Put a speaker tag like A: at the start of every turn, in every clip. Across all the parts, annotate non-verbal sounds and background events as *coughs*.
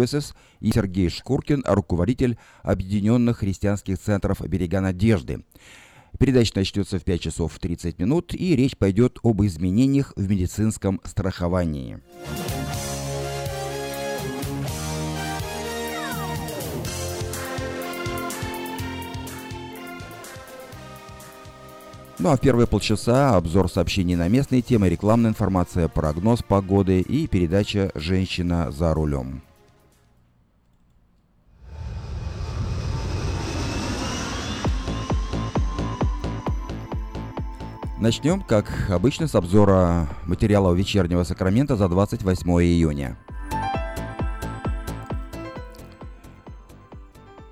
A: Services и Сергей Шкуркин, руководитель Объединенных христианских центров «Берега надежды». Передача начнется в 5 часов 30 минут, и речь пойдет об изменениях в медицинском страховании. Ну а в первые полчаса обзор сообщений на местные темы, рекламная информация, прогноз погоды и передача «Женщина за рулем». Начнем, как обычно, с обзора материалов вечернего Сакрамента за 28 июня.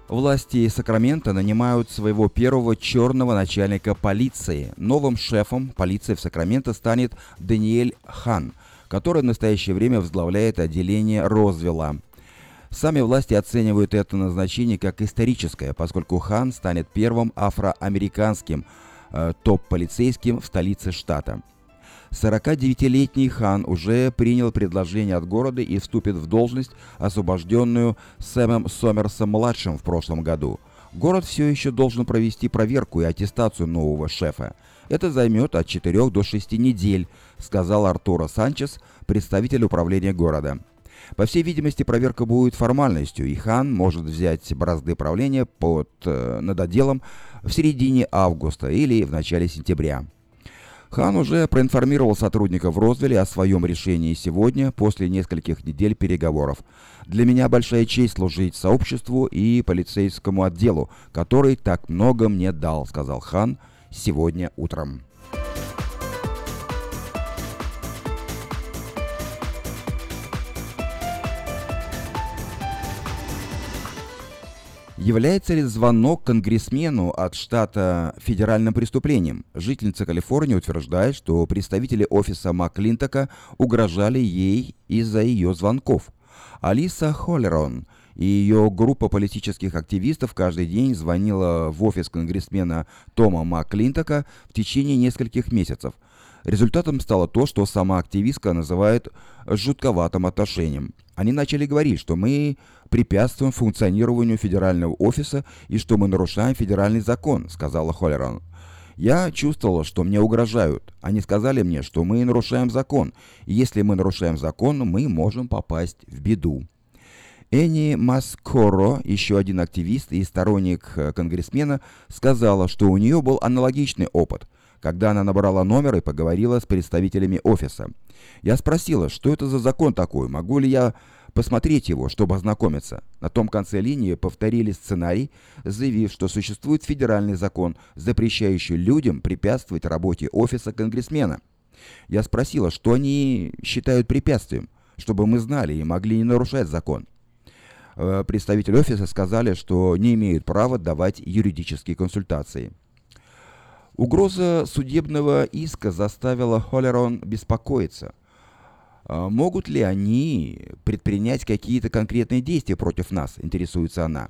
A: Власти Сакрамента нанимают своего первого черного начальника полиции. Новым шефом полиции в Сакраменто станет Даниэль Хан, который в настоящее время возглавляет отделение Розвилла. Сами власти оценивают это назначение как историческое, поскольку Хан станет первым афроамериканским топ-полицейским в столице штата. 49-летний хан уже принял предложение от города и вступит в должность, освобожденную Сэмом Сомерсом-младшим в прошлом году. Город все еще должен провести проверку и аттестацию нового шефа. Это займет от 4 до 6 недель, сказал Артуро Санчес, представитель управления города. По всей видимости, проверка будет формальностью, и хан может взять бразды правления под, э, над отделом в середине августа или в начале сентября. Хан уже проинформировал сотрудников Розвилля о своем решении сегодня, после нескольких недель переговоров. «Для меня большая честь служить сообществу и полицейскому отделу, который так много мне дал», — сказал Хан сегодня утром. Является ли звонок конгрессмену от штата федеральным преступлением? Жительница Калифорнии утверждает, что представители офиса Маклинтока угрожали ей из-за ее звонков. Алиса Холлерон и ее группа политических активистов каждый день звонила в офис конгрессмена Тома Маклинтока в течение нескольких месяцев. Результатом стало то, что сама активистка называет жутковатым отношением. Они начали говорить, что мы препятствуем функционированию федерального офиса и что мы нарушаем федеральный закон», — сказала Холлеран. «Я чувствовала, что мне угрожают. Они сказали мне, что мы нарушаем закон, и если мы нарушаем закон, мы можем попасть в беду». Энни Маскоро, еще один активист и сторонник э, конгрессмена, сказала, что у нее был аналогичный опыт, когда она набрала номер и поговорила с представителями офиса. Я спросила, что это за закон такой, могу ли я посмотреть его, чтобы ознакомиться. На том конце линии повторили сценарий, заявив, что существует федеральный закон, запрещающий людям препятствовать работе офиса конгрессмена. Я спросила, что они считают препятствием, чтобы мы знали и могли не нарушать закон. Э, представители офиса сказали, что не имеют права давать юридические консультации. Угроза судебного иска заставила Холлерон беспокоиться. А могут ли они предпринять какие-то конкретные действия против нас, интересуется она.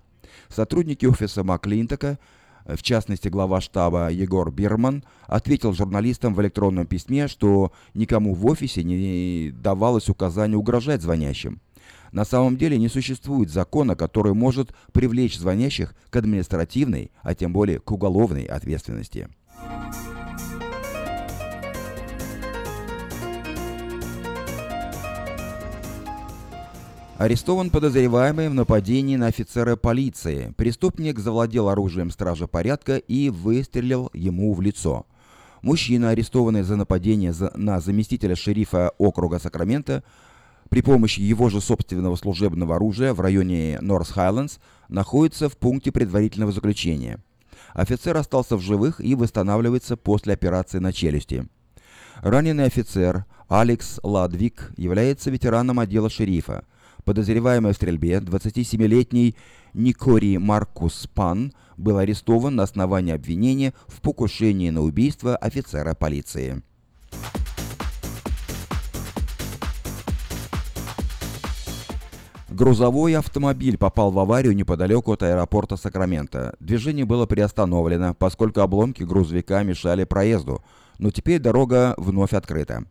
A: Сотрудники офиса Маклинтока, в частности глава штаба Егор Бирман, ответил журналистам в электронном письме, что никому в офисе не давалось указания угрожать звонящим. На самом деле не существует закона, который может привлечь звонящих к административной, а тем более к уголовной ответственности. Арестован подозреваемый в нападении на офицера полиции. Преступник завладел оружием стража порядка и выстрелил ему в лицо. Мужчина, арестованный за нападение на заместителя шерифа округа Сакрамента, при помощи его же собственного служебного оружия в районе Норс Хайлендс, находится в пункте предварительного заключения. Офицер остался в живых и восстанавливается после операции на челюсти. Раненый офицер Алекс Ладвик является ветераном отдела шерифа. Подозреваемый в стрельбе 27-летний Никори Маркус Пан был арестован на основании обвинения в покушении на убийство офицера полиции. Грузовой автомобиль попал в аварию неподалеку от аэропорта Сакрамента. Движение было приостановлено, поскольку обломки грузовика мешали проезду, но теперь дорога вновь открыта.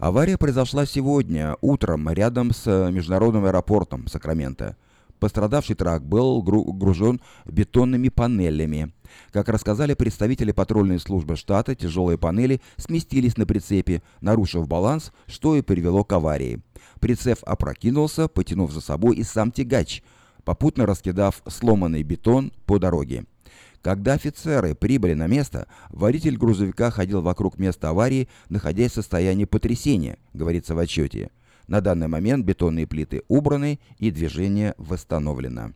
A: Авария произошла сегодня, утром, рядом с международным аэропортом Сакрамента. Пострадавший трак был гружен бетонными панелями. Как рассказали представители патрульной службы штата, тяжелые панели сместились на прицепе, нарушив баланс, что и привело к аварии. Прицеп опрокинулся, потянув за собой и сам тягач, попутно раскидав сломанный бетон по дороге. Когда офицеры прибыли на место, водитель грузовика ходил вокруг места аварии, находясь в состоянии потрясения, говорится в отчете. На данный момент бетонные плиты убраны и движение восстановлено.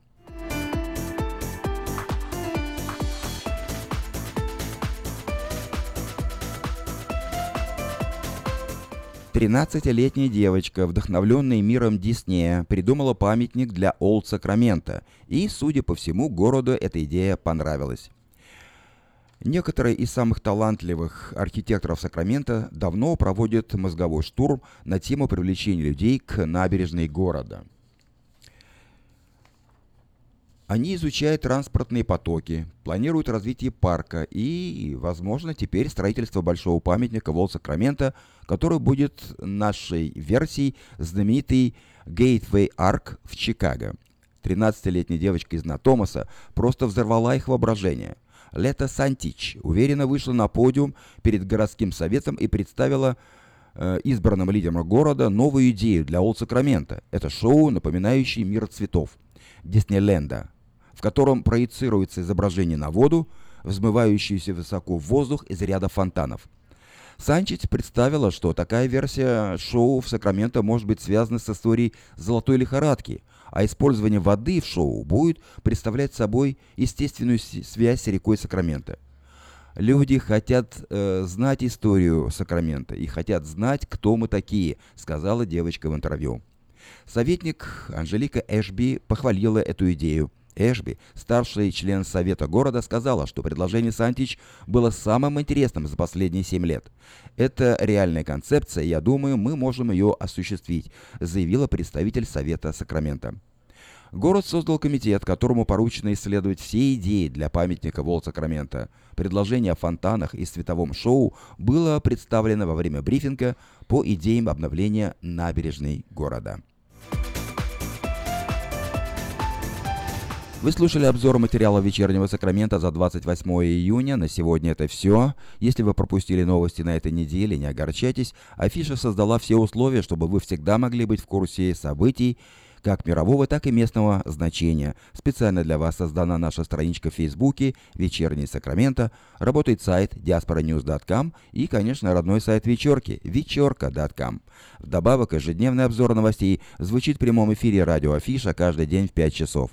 A: 13-летняя девочка, вдохновленная миром Диснея, придумала памятник для Олд Сакрамента, и, судя по всему, городу эта идея понравилась. Некоторые из самых талантливых архитекторов Сакрамента давно проводят мозговой штурм на тему привлечения людей к набережной города. Они изучают транспортные потоки, планируют развитие парка и, возможно, теперь строительство большого памятника Вол Сакрамента, который будет нашей версией знаменитой Gateway Arc в Чикаго. 13-летняя девочка из Натомаса просто взорвала их воображение. Лето Сантич уверенно вышла на подиум перед городским советом и представила э, избранным лидерам города новую идею для Олд Сакрамента. Это шоу, напоминающее мир цветов. Диснейленда, в котором проецируется изображение на воду, взмывающуюся высоко в воздух из ряда фонтанов. Санчич представила, что такая версия шоу в Сакраменто может быть связана с историей золотой лихорадки, а использование воды в шоу будет представлять собой естественную связь с рекой Сакраменто. Люди хотят э, знать историю Сакрамента и хотят знать, кто мы такие, сказала девочка в интервью. Советник Анжелика Эшби похвалила эту идею. Эшби, старший член Совета города, сказала, что предложение Сантич было самым интересным за последние семь лет. «Это реальная концепция, я думаю, мы можем ее осуществить», заявила представитель Совета Сакрамента. Город создал комитет, которому поручено исследовать все идеи для памятника Волт Сакрамента. Предложение о фонтанах и световом шоу было представлено во время брифинга по идеям обновления набережной города. Вы слушали обзор материала вечернего Сакрамента за 28 июня. На сегодня это все. Если вы пропустили новости на этой неделе, не огорчайтесь. Афиша создала все условия, чтобы вы всегда могли быть в курсе событий, как мирового, так и местного значения. Специально для вас создана наша страничка в Фейсбуке «Вечерний Сакраменто», работает сайт diasporanews.com и, конечно, родной сайт вечерки вечерка.com. Вдобавок, ежедневный обзор новостей звучит в прямом эфире радио Афиша каждый день в 5 часов.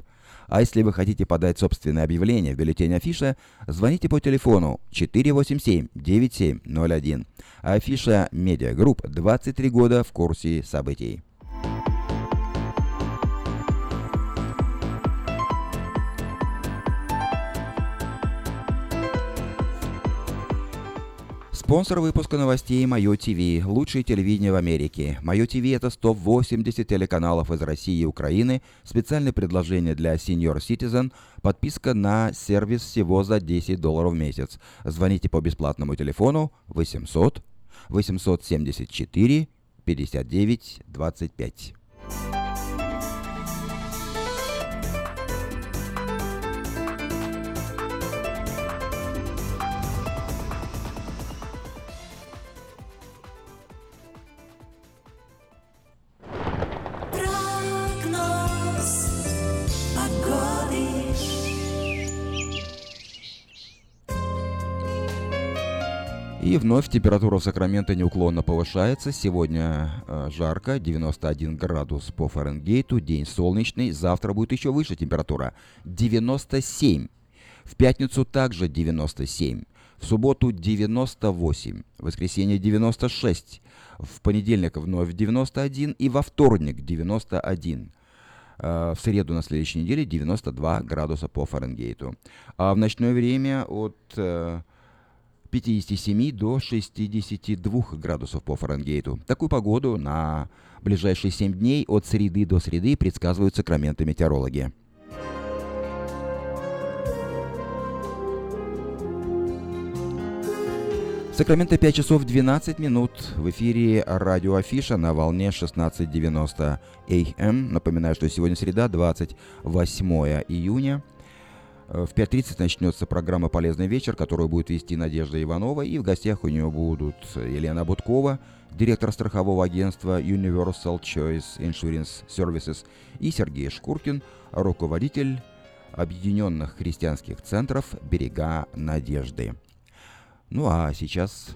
A: А если вы хотите подать собственное объявление в бюллетень Афиша, звоните по телефону 487-9701. Афиша Media Group 23 года в курсе событий. Спонсор выпуска новостей Мое ТВ, лучшее телевидение в Америке. Мое ТВ это 180 телеканалов из России и Украины, специальное предложение для Senior Citizen, подписка на сервис всего за 10 долларов в месяц. Звоните по бесплатному телефону 800 874 59 25. И вновь температура в Сакраменто неуклонно повышается. Сегодня э, жарко, 91 градус по Фаренгейту, день солнечный. Завтра будет еще выше температура, 97. В пятницу также 97. В субботу 98. В воскресенье 96. В понедельник вновь 91. И во вторник 91 э, в среду на следующей неделе 92 градуса по Фаренгейту. А в ночное время от э, 57 до 62 градусов по Фаренгейту. Такую погоду на ближайшие 7 дней от среды до среды предсказывают сакраменты метеорологи. Сакраменто 5 часов 12 минут. В эфире радио Афиша на волне 16.90 АМ. Напоминаю, что сегодня среда, 28 июня. Э, в 5.30 начнется программа «Полезный вечер», которую будет вести Надежда Иванова. И в гостях у нее будут Елена Будкова, директор страхового агентства Universal Choice Insurance Services, и Сергей Шкуркин, руководитель Объединенных христианских центров «Берега Надежды». Ну а сейчас...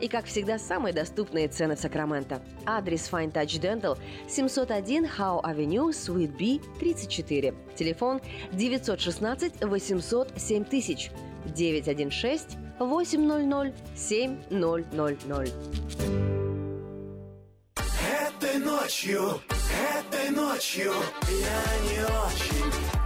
B: И, как всегда, самые доступные цены в Сакраменто. Адрес Fine Touch Dental 701 Howe Avenue, Suite B, 34. Телефон 916 800 7000 916 800 7000.
C: Этой ночью, этой ночью я не очень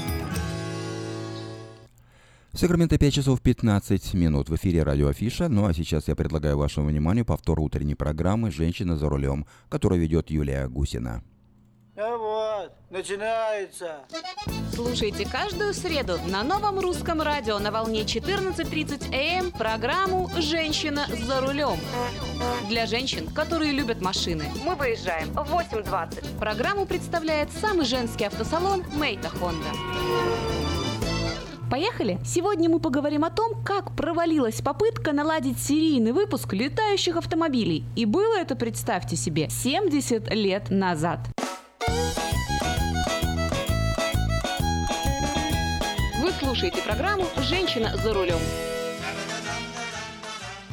A: Сакраменто 5 часов 15 минут в эфире радио Афиша. Ну а сейчас я предлагаю вашему вниманию повтор утренней программы «Женщина за рулем», которую ведет Юлия Гусина.
D: А вот, начинается.
E: Слушайте каждую среду на новом русском радио на волне 14.30 АМ программу «Женщина за рулем». Для женщин, которые любят машины. Мы выезжаем в 8.20. Программу представляет самый женский автосалон «Мейта Хонда». Поехали! Сегодня мы поговорим о том, как провалилась попытка наладить серийный выпуск летающих автомобилей. И было это, представьте себе, 70 лет назад. Вы слушаете программу «Женщина за рулем».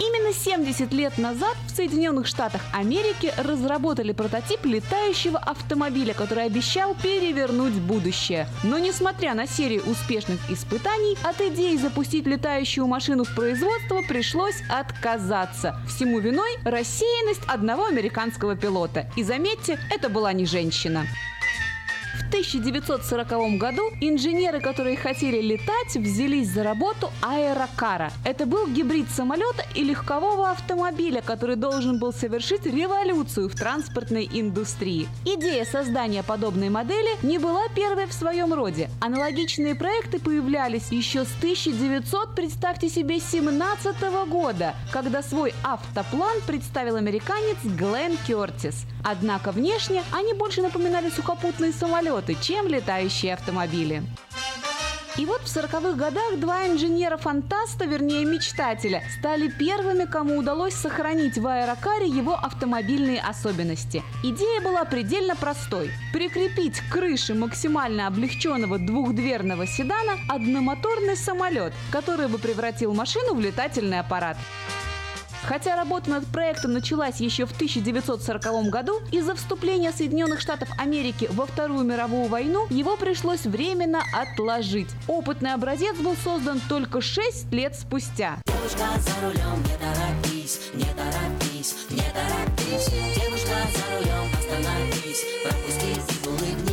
E: Именно 70 лет назад в Соединенных Штатах Америки разработали прототип летающего автомобиля, который обещал перевернуть будущее. Но несмотря на серию успешных испытаний, от идеи запустить летающую машину в производство пришлось отказаться. Всему виной рассеянность одного американского пилота. И заметьте, это была не женщина. В В 1940 году инженеры, которые хотели летать, взялись за работу аэрокара. Это был гибрид самолета и легкового автомобиля, который должен был совершить революцию в транспортной индустрии. Идея создания подобной модели не была первой в своем роде. Аналогичные проекты появлялись еще с 1900, представьте себе, 17 года, когда свой автоплан представил американец Глен Кертис. Однако внешне они больше напоминали сухопутные самолеты, чем летающие автомобили. И вот в 40-х годах два инженера-фантаста, вернее мечтателя, стали первыми, кому удалось сохранить в аэрокаре его автомобильные особенности. Идея была предельно простой. Прикрепить к крыше максимально облегченного двухдверного седана одномоторный самолет, который бы превратил машину в летательный аппарат. Хотя работа над проектом началась еще в 1940 году, из-за вступления Соединенных Штатов Америки во Вторую мировую войну его пришлось временно отложить. Опытный образец был создан только 6 лет спустя.
F: Девушка за рулем, не торопись, не торопись, не торопись. Девушка за рулем, остановись, пропусти и.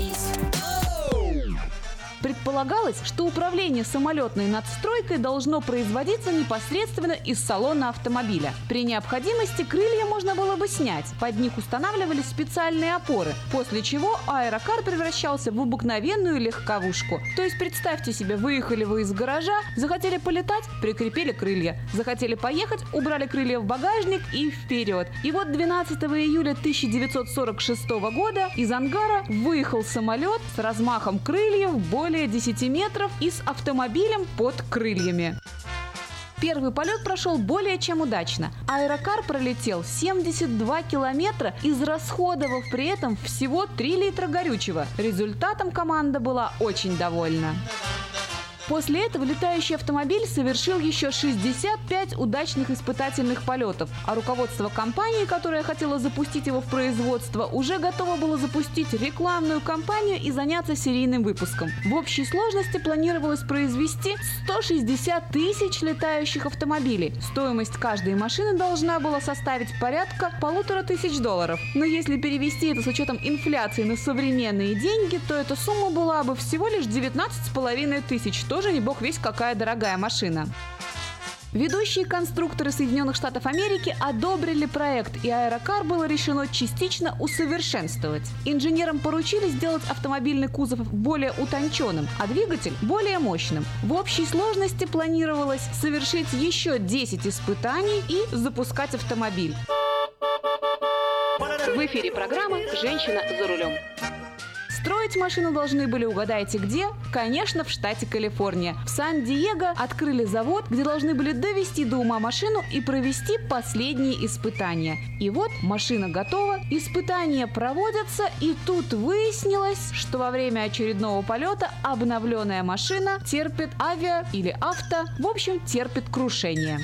E: Предполагалось, что управление самолетной надстройкой должно производиться непосредственно из салона автомобиля. При необходимости крылья можно было бы снять. Под них устанавливались специальные опоры, после чего аэрокар превращался в обыкновенную легковушку. То есть представьте себе, выехали вы из гаража, захотели полетать, прикрепили крылья. Захотели поехать, убрали крылья в багажник и вперед. И вот 12 июля 1946 года из ангара выехал самолет с размахом крыльев более 10 метров и с автомобилем под крыльями. Первый полет прошел более чем удачно. Аэрокар пролетел 72 километра, израсходовав при этом всего 3 литра горючего. Результатом команда была очень довольна. После этого летающий автомобиль совершил еще 65 удачных испытательных полетов, а руководство компании, которая хотела запустить его в производство, уже готово было запустить рекламную кампанию и заняться серийным выпуском. В общей сложности планировалось произвести 160 тысяч летающих автомобилей. Стоимость каждой машины должна была составить порядка полутора тысяч долларов. Но если перевести это с учетом инфляции на современные деньги, то эта сумма была бы всего лишь 19,5 тысяч, тоже не бог весь какая дорогая машина. Ведущие конструкторы Соединенных Штатов Америки одобрили проект, и аэрокар было решено частично усовершенствовать. Инженерам поручили сделать автомобильный кузов более утонченным, а двигатель более мощным. В общей сложности планировалось совершить еще 10 испытаний и запускать автомобиль. В эфире программа «Женщина за рулем». Строить машину должны были, угадайте где? Конечно, в штате Калифорния. В Сан-Диего открыли завод, где должны были довести до ума машину и провести последние испытания. И вот машина готова, испытания проводятся, и тут выяснилось, что во время очередного полета обновленная машина терпит авиа или авто, в общем, терпит крушение.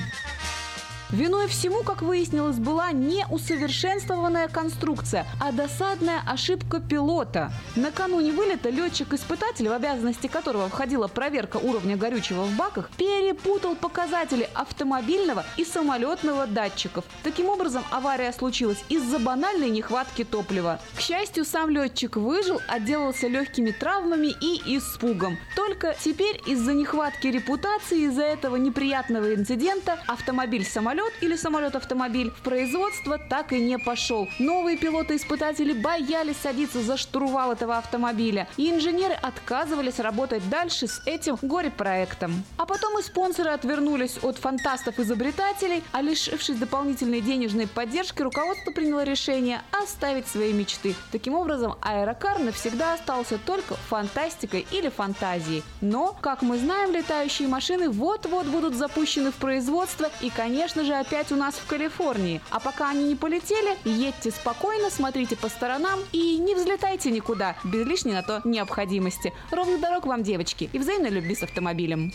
E: Виной всему, как выяснилось, была не усовершенствованная конструкция, а досадная ошибка пилота. Накануне вылета летчик-испытатель, в обязанности которого входила проверка уровня горючего в баках, перепутал показатели автомобильного и самолетного датчиков. Таким образом, авария случилась из-за банальной нехватки топлива. К счастью, сам летчик выжил, отделался легкими травмами и испугом. Только теперь из-за нехватки репутации, из-за этого неприятного инцидента автомобиль-самолет или самолет-автомобиль в производство так и не пошел. Новые пилоты-испытатели боялись садиться за штурвал этого автомобиля, и инженеры отказывались работать дальше с этим горе-проектом. А потом и спонсоры отвернулись от фантастов-изобретателей, а лишившись дополнительной денежной поддержки, руководство приняло решение оставить свои мечты. Таким образом, аэрокар навсегда остался только фантастикой или фантазией. Но, как мы знаем, летающие машины вот-вот будут запущены в производство, и, конечно же, опять у нас в Калифорнии. А пока они не полетели, едьте спокойно, смотрите по сторонам и не взлетайте никуда без лишней на то необходимости. Ровно дорог вам, девочки, и взаимной любви с автомобилем.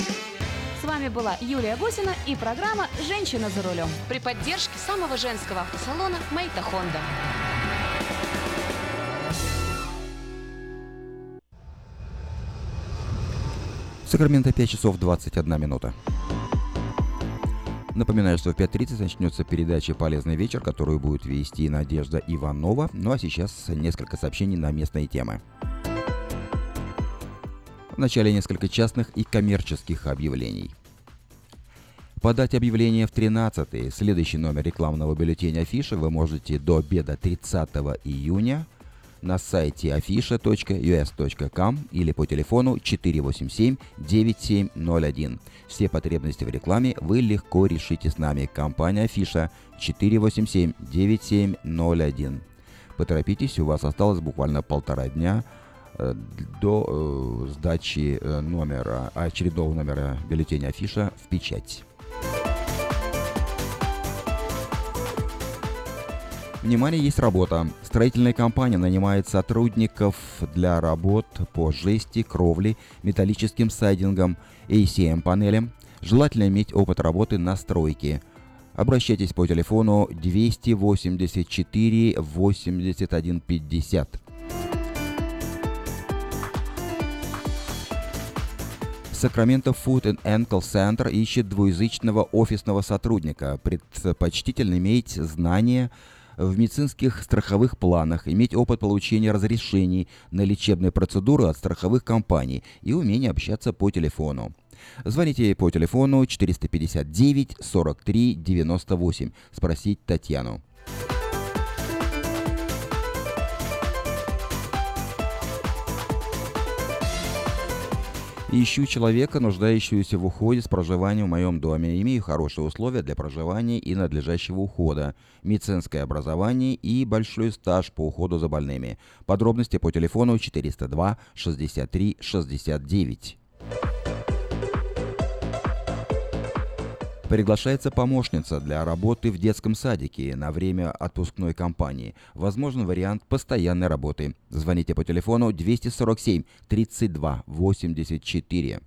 E: С вами была Юлия Гусина и программа «Женщина за рулем» при поддержке самого женского автосалона «Мэйта Хонда».
A: Сакраменто 5 часов 21 минута. Напоминаю, что в 5.30 начнется передача «Полезный вечер», которую будет вести Надежда Иванова. Ну а сейчас несколько сообщений на местные темы. Вначале несколько частных и коммерческих объявлений. Подать объявление в 13-й, следующий номер рекламного бюллетеня Афиша вы можете до обеда 30 июня на сайте afisha.us.com или по телефону 487-9701. Все потребности в рекламе вы легко решите с нами. Компания Афиша 487-9701. Поторопитесь, у вас осталось буквально полтора дня э, до э, сдачи э, номера, очередного номера бюллетеня Афиша в печать. Внимание, есть работа. Строительная компания нанимает сотрудников для работ по жести, кровле, металлическим сайдингам, ACM-панелям. Желательно иметь опыт работы на стройке. Обращайтесь по телефону 284 81 50. Сакраменто Food and Ankle Center ищет двуязычного офисного сотрудника. Предпочтительно иметь знания в медицинских страховых планах, иметь опыт получения разрешений на лечебные процедуры от страховых компаний и умение общаться по телефону. Звоните по телефону 459 43 98. Спросить Татьяну. Ищу человека, нуждающегося в уходе с проживанием в моем доме. Имею хорошие условия для проживания и надлежащего ухода, медицинское образование и большой стаж по уходу за больными. Подробности по телефону 402 63 69. Приглашается помощница для работы в детском садике на время отпускной кампании. Возможен вариант постоянной работы. Звоните по телефону 247 32 84.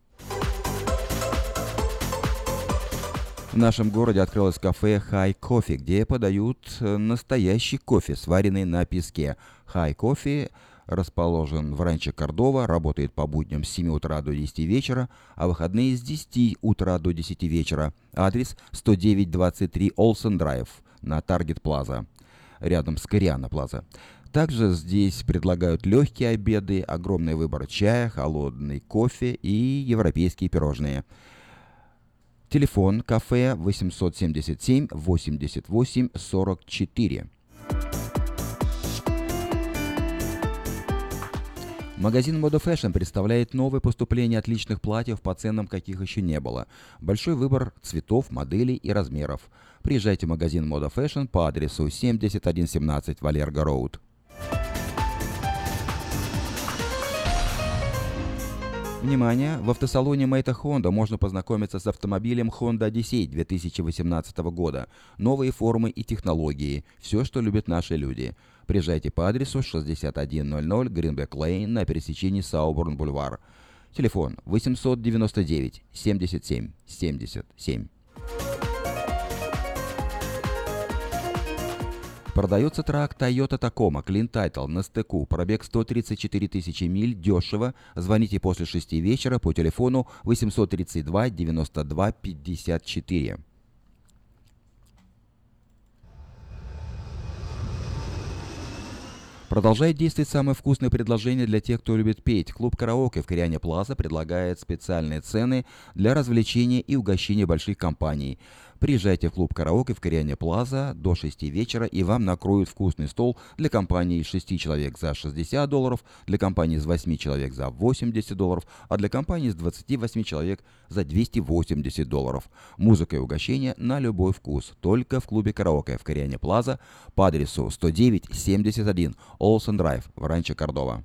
A: В нашем городе открылось кафе High Coffee, где подают э, настоящий кофе, сваренный на песке. High Coffee расположен в ранче Кордова, работает по будням с 7 утра до 10 вечера, а выходные с 10 утра до 10 вечера. Адрес 10923 Олсен Драйв на Таргет Плаза, рядом с Кориана Плаза. Также здесь предлагают легкие обеды, огромный выбор чая, холодный кофе и европейские пирожные. Телефон кафе 877 88 44. Магазин Moda Fashion представляет новые поступления отличных платьев по ценам, каких еще не было. Большой выбор цветов, моделей и размеров. Приезжайте в магазин Moda Fashion по адресу 7117 Валерго Роуд. Внимание! В автосалоне Мэйта Honda можно познакомиться с автомобилем Honda Odyssey 2018 года. Новые формы и технологии. Все, что любят наши люди. Приезжайте по адресу 6100 Гринбек Лейн на пересечении Сауборн-Бульвар. Телефон 899 77 77. Продается трак Toyota Tacoma Clean Title на стыку. Пробег 134 тысячи миль. Дешево. Звоните после 6 вечера по телефону 832 92 54. Продолжает действовать самое вкусное предложение для тех, кто любит петь. Клуб «Караоке» в Кориане Плаза предлагает специальные цены для развлечения и угощения больших компаний. Приезжайте в клуб «Караоке» в Кориане Плаза до 6 вечера, и вам накроют вкусный стол для компании из 6 человек за 60 долларов, для компании из 8 человек за 80 долларов, а для компании из 28 человек за 280 долларов. Музыка и угощение на любой вкус, только в клубе «Караоке» в Кориане Плаза по адресу 109-71 Олсен Драйв в Ранчо Кордова.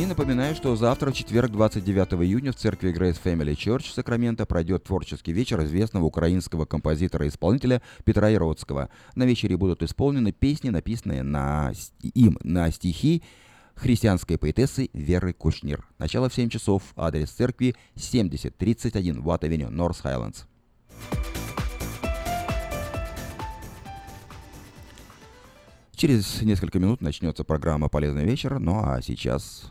A: И напоминаю, что завтра, четверг, 29 июня, в церкви Grace Family Church Сакраменто пройдет творческий вечер известного украинского композитора-исполнителя Петра Яроцкого. На вечере будут исполнены песни, написанные на, им на стихи
G: христианской поэтессы Веры Кушнир. Начало в 7 часов. Адрес церкви 7031 Ватт Авеню, Норс Хайлендс. Через несколько минут начнется программа «Полезный вечер», ну а сейчас...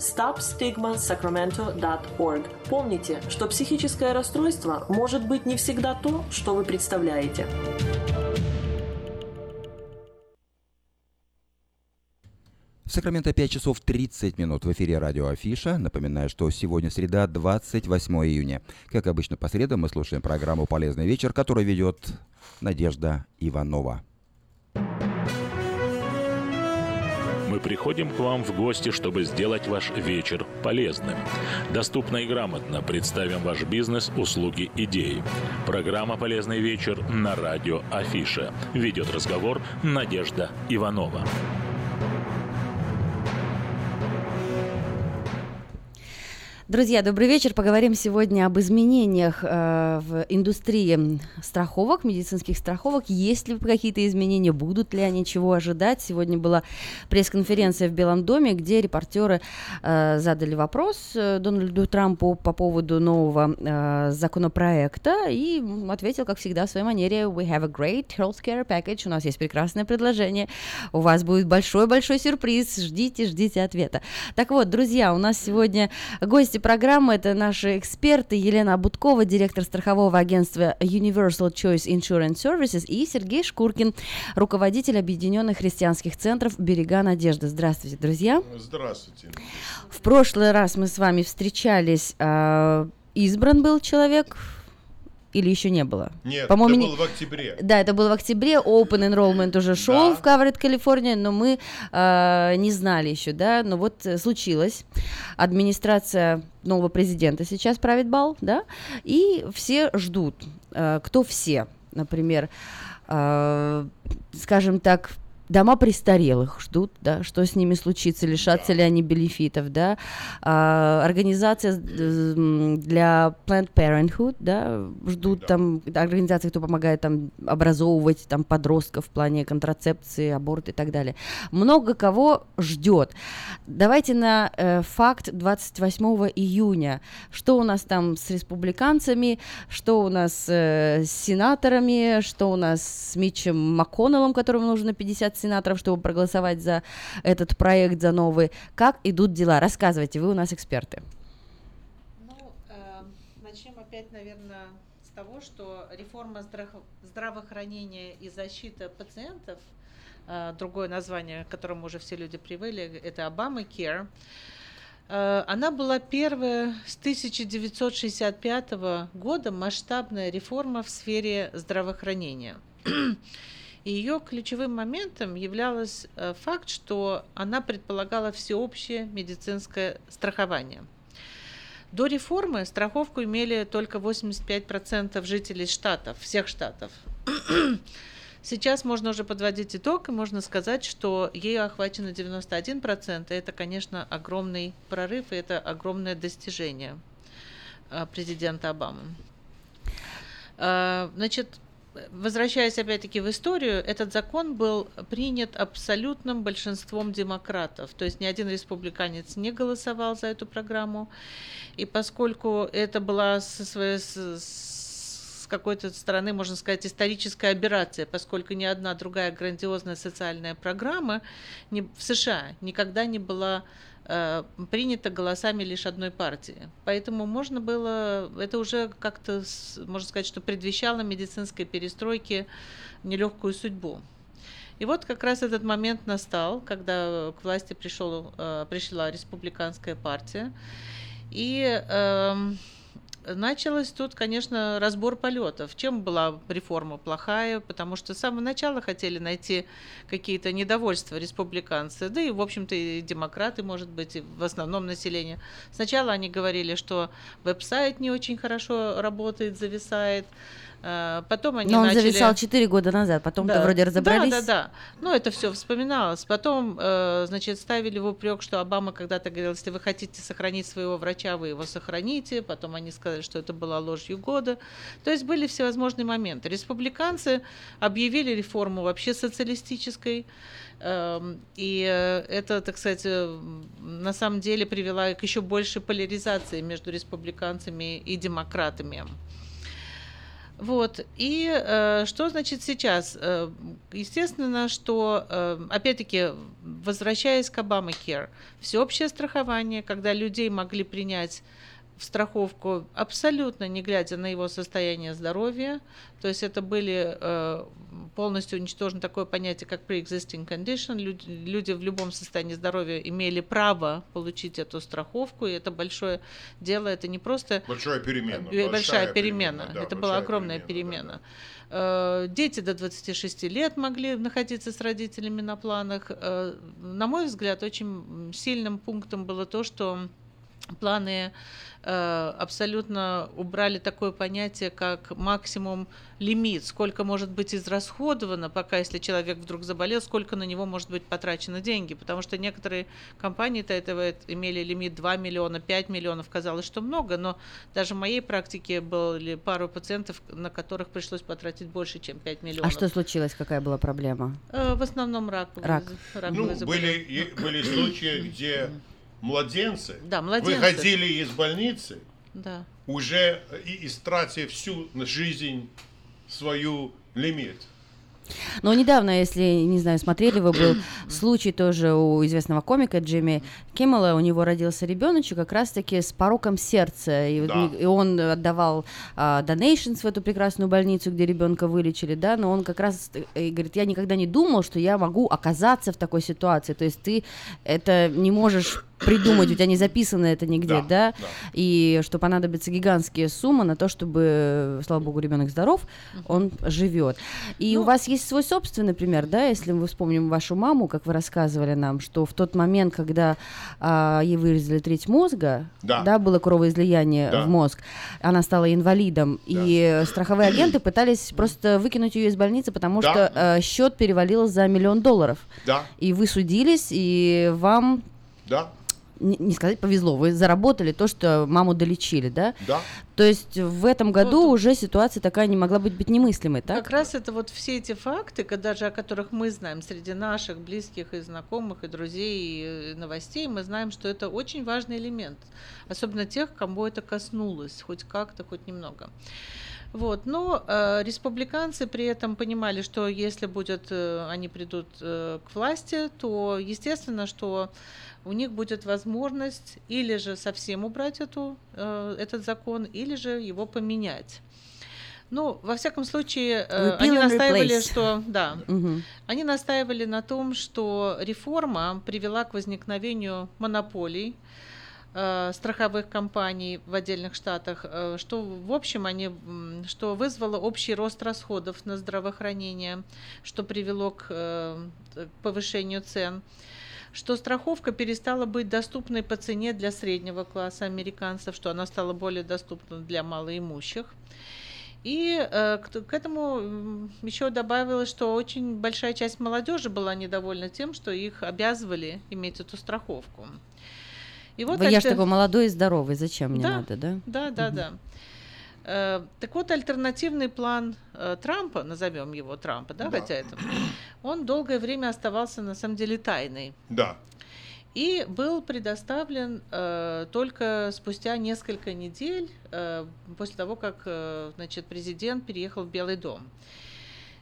H: stopstigmasacramento.org. Помните, что психическое расстройство может быть не всегда то, что вы представляете.
G: В Сакраменто 5 часов 30 минут в эфире радио Афиша. Напоминаю, что сегодня среда, 28 июня. Как обычно по средам мы слушаем программу «Полезный вечер», которую ведет Надежда Иванова.
I: Мы приходим к вам в гости, чтобы сделать ваш вечер полезным. Доступно и грамотно представим ваш бизнес, услуги, идеи. Программа «Полезный вечер» на радио Афиша. Ведет разговор Надежда Иванова.
J: Друзья, добрый вечер. Поговорим сегодня об изменениях э, в индустрии страховок, медицинских страховок. Есть ли какие-то изменения, будут ли они, чего ожидать? Сегодня была пресс-конференция в Белом доме, где репортеры э, задали вопрос э, Дональду Трампу по поводу нового э, законопроекта и ответил, как всегда, в своей манере «We have a great healthcare package». У нас есть прекрасное предложение. У вас будет большой-большой сюрприз. Ждите, ждите ответа. Так вот, друзья, у нас сегодня гости программы это наши эксперты Елена Абуткова, директор страхового агентства Universal Choice Insurance Services и Сергей Шкуркин, руководитель Объединенных христианских центров «Берега надежды». Здравствуйте, друзья.
K: Здравствуйте.
J: В прошлый раз мы с вами встречались э, избран был человек или еще не было?
K: Нет,
J: По-моему,
K: это
J: не-
K: было в октябре.
J: Да, это было в октябре, Open Enrollment уже шел
K: Да.
J: в Covered California, но мы э, не знали еще, да, но вот э, случилось. Администрация нового президента сейчас правит бал, да, и все ждут. Э, кто все? Например, э, скажем так, дома престарелых ждут, да, что с ними случится, лишатся ли они бенефитов, да, А, организация э, для Planned Parenthood, да, ждут там да, организации, кто помогает там образовывать там подростков в плане контрацепции, аборта и так далее. Много кого ждет. Давайте на э, факт 28 июня. Что у нас там с республиканцами, что у нас э, с сенаторами, что у нас с Митчем МакКоннеллом, которому нужно 50 сенаторов, чтобы проголосовать за этот проект, за новый. Как идут дела? Рассказывайте, вы у нас эксперты.
L: Ну, э, начнем опять, наверное, с того, что реформа здраво- здравоохранения и защита пациентов, э, другое название, к которому уже все люди привыкли, это Obama Care, она была первая с 1965 года масштабная реформа в сфере здравоохранения. И ее ключевым моментом являлось э, факт, что она предполагала всеобщее медицинское страхование. До реформы страховку имели только 85% жителей штатов, всех штатов. *clears throat* Сейчас можно уже подводить итог, и можно сказать, что ею охвачено 91%. И это, конечно, огромный прорыв, и это огромное достижение э, президента Обамы. Э, Значит, возвращаясь опять-таки в историю, этот закон был принят абсолютным большинством демократов. То есть ни один республиканец не голосовал за эту программу. И поскольку это была со своей, с, какой-то стороны, можно сказать, историческая операция, поскольку ни одна другая грандиозная социальная программа в США никогда не была э, принята голосами лишь одной партии. Поэтому можно было, это уже как-то, можно сказать, что предвещало медицинской перестройке нелегкую судьбу. И вот как раз этот момент настал, когда к власти пришел, э, пришла республиканская партия. И эм, началось тут, конечно, разбор полетов. Чем была реформа плохая? Потому что с самого начала хотели найти какие-то недовольства республиканцы, да и, в общем-то, и демократы, может быть, и в основном население. Сначала они говорили, что веб-сайт не очень хорошо работает, зависает. Э, Потом они
J: Но он
L: начали...
J: зависал 4 года назад, потом-то
L: Да.
J: вроде разобрались.
L: Да, да, да. Ну, это все вспоминалось. Потом, э, значит, ставили в упрек, что Обама когда-то говорил, если вы хотите сохранить своего врача, вы его сохраните. Потом они сказали, что это была ложью года. То есть были всевозможные моменты. Республиканцы объявили реформу вообще социалистической. Эм, И э, это, так сказать, на самом деле привело к еще большей поляризации между республиканцами и демократами. Вот. И э, что значит сейчас? Э, естественно, что, э, опять-таки, возвращаясь к Obamacare, всеобщее страхование, когда людей могли принять в страховку абсолютно не глядя на его состояние здоровья, то есть это были э, полностью уничтожено такое понятие, как pre-existing condition. Люди, люди в любом состоянии здоровья имели право получить эту страховку, и это большое дело, это не просто
K: Большая перемена.
L: Э, большая, перемена.
K: да,
L: это была
K: большая
L: огромная перемена. Э, Дети до 26 лет могли находиться с родителями на планах. Э, На мой взгляд, очень сильным пунктом было то, что планы э, абсолютно убрали такое понятие, как максимум лимит, сколько может быть израсходовано, пока если человек вдруг заболел, сколько на него может быть потрачено деньги, потому что некоторые компании-то этого имели лимит 2 миллиона, 5 миллионов, казалось, что много, но даже в моей практике были пару пациентов, на которых пришлось потратить больше, чем 5 миллионов.
J: А что случилось? Какая была проблема?
L: Э, В основном рак.
J: Рак.
L: раковые
K: Ну, были, были случаи, где младенцы,
L: Да, младенцы.
K: выходили из больницы,
L: Да.
K: уже и истратив всю жизнь свою лимит.
J: Но недавно, если, не знаю, смотрели вы, был *clears throat* случай тоже у известного комика Джимми Киммела, у него родился ребеночек как раз-таки с пороком сердца, и,
K: Да.
J: и он отдавал а, donations в эту прекрасную больницу, где ребенка вылечили, да, но он как раз э, и говорит, я никогда не думал, что я могу оказаться в такой ситуации, то есть ты это не можешь придумать, у тебя не записано это нигде, да, и что понадобятся гигантские суммы на то, чтобы, слава богу, ребенок здоров, он живет. И
K: Ну
J: у вас есть свой собственный пример, да, если мы вспомним вашу маму, как вы рассказывали нам, что в тот момент, когда а, ей вырезали треть мозга,
K: Да.
J: было кровоизлияние
K: Да.
J: в мозг, она стала инвалидом, и страховые агенты пытались просто выкинуть ее из больницы, потому
K: Да.
J: что э, счет перевалил за миллион долларов.
K: Да,
J: И вы судились, и вам
K: да,
J: не, не сказать повезло, вы заработали то, что маму долечили, да?
K: да.
J: То есть в этом году уже ситуация такая не могла быть, быть немыслимой, так?
L: Как раз это вот все эти факты, ко- даже о которых мы знаем среди наших близких и знакомых, и друзей, и э, новостей, мы знаем, что это очень важный элемент, особенно тех, кому это коснулось, хоть как-то, хоть немного. Вот, но э, республиканцы при этом понимали, что если будет, э, они придут э, к власти, то естественно, что у них будет возможность или же совсем убрать эту, э, этот закон, или же его поменять. Ну, во всяком случае, э,
J: Repeal
L: они настаивали,
J: replace.
L: что да,
J: Мгм.
L: они настаивали на том, что реформа привела к возникновению монополий страховых компаний в отдельных штатах, э, что в общем они, что вызвало общий рост расходов на здравоохранение, что привело к э, к повышению цен что страховка перестала быть доступной по цене для среднего класса американцев, что она стала более доступна для малоимущих. И э, к этому еще добавилось, что очень большая часть молодежи была недовольна тем, что их обязывали иметь эту страховку. И
J: Вы, я ж
L: альтер-
J: такой молодой и здоровый, зачем мне
L: Да,
J: надо, да?
L: Да, да,
J: Мгм.
L: да. Э, Так вот, альтернативный план э, Трампа, назовем его Трампа, да,
K: Да.
L: хотя это, он долгое время оставался на самом деле тайной.
K: Да.
L: И был предоставлен э, только спустя несколько недель э, после того, как э, значит, президент переехал в Белый дом.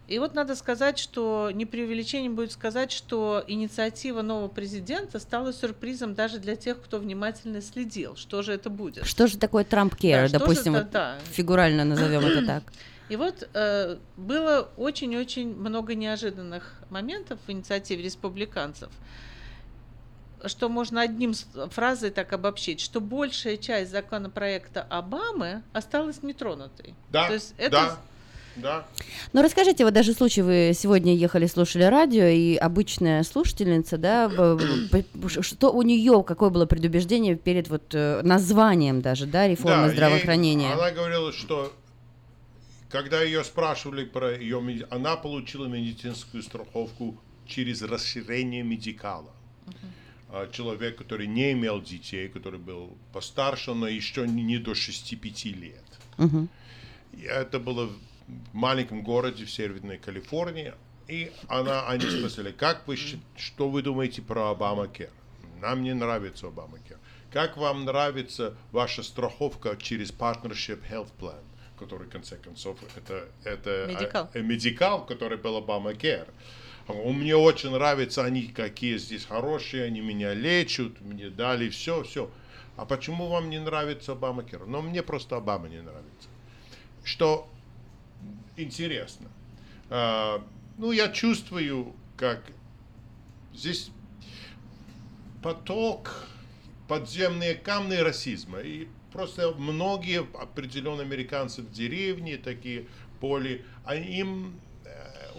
L: И вот надо сказать, что не преувеличением будет сказать, что инициатива нового президента стала сюрпризом даже для тех, кто внимательно следил, что же это будет.
J: Что же такое Трамп
L: Да,
J: Кер,
L: что же
J: допустим,
L: это,
J: вот
L: да.
J: фигурально назовем это так?
L: И вот э, было очень-очень много неожиданных моментов в инициативе республиканцев, что можно одним фразой так обобщить, что большая часть законопроекта Обамы осталась нетронутой.
K: Да,
L: То есть это
K: да, да.
J: Ну, расскажите, вот даже случай, вы сегодня ехали, слушали радио, и обычная слушательница, да, что у нее, какое было предубеждение перед вот э, названием даже, да, реформы
K: Да, ей-
J: здравоохранения?
K: она говорила, что когда ее спрашивали про ее, она получила медицинскую страховку через расширение медикала. А, Человек, который не имел детей, который был постарше, но еще не до 6-5 лет. И это было в маленьком городе в Северной Калифорнии. И она, они спросили, как вы, что вы думаете про Обамакер? Нам не нравится Обамакер. Как вам нравится ваша страховка через Partnership Health Plan, который, в конце концов, это, это
L: Медикал.
K: э, медикал, который был Обамакер. Он Мне очень нравится, они какие здесь хорошие, они меня лечат, мне дали все, все. А почему вам не нравится Обамакер? Но мне просто Обама не нравится. Что интересно. А, ну, я чувствую, как здесь поток подземные камни расизма. И просто многие определенные американцы в деревне, такие поли, они, им, э,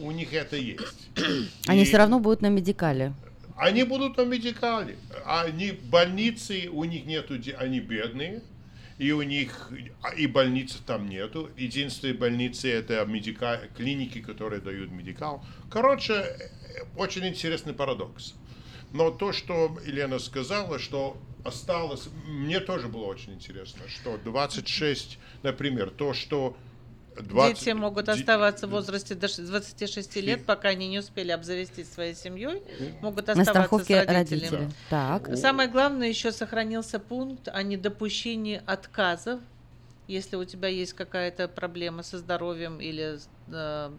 K: у них это есть. *clears throat*
J: Они
K: И-
J: все равно будут на медикале.
K: они будут на медикале. Они больницы, у них нету, они бедные, и у них а, и больниц там нету. Единственные больницы это медика, клиники, которые дают медикал. Короче, э, очень интересный парадокс. Но то, что Елена сказала, что осталось, мне тоже было очень интересно, что 26, например, то, что 20
L: дети могут оставаться в возрасте до ш- 26 лет, пока они не успели обзавестись своей семьей, могут
J: На
L: оставаться
J: страховке
L: с родителями.
J: родителя. Так.
L: Самое главное, еще сохранился пункт о недопущении отказов если у тебя есть какая-то проблема со здоровьем или э,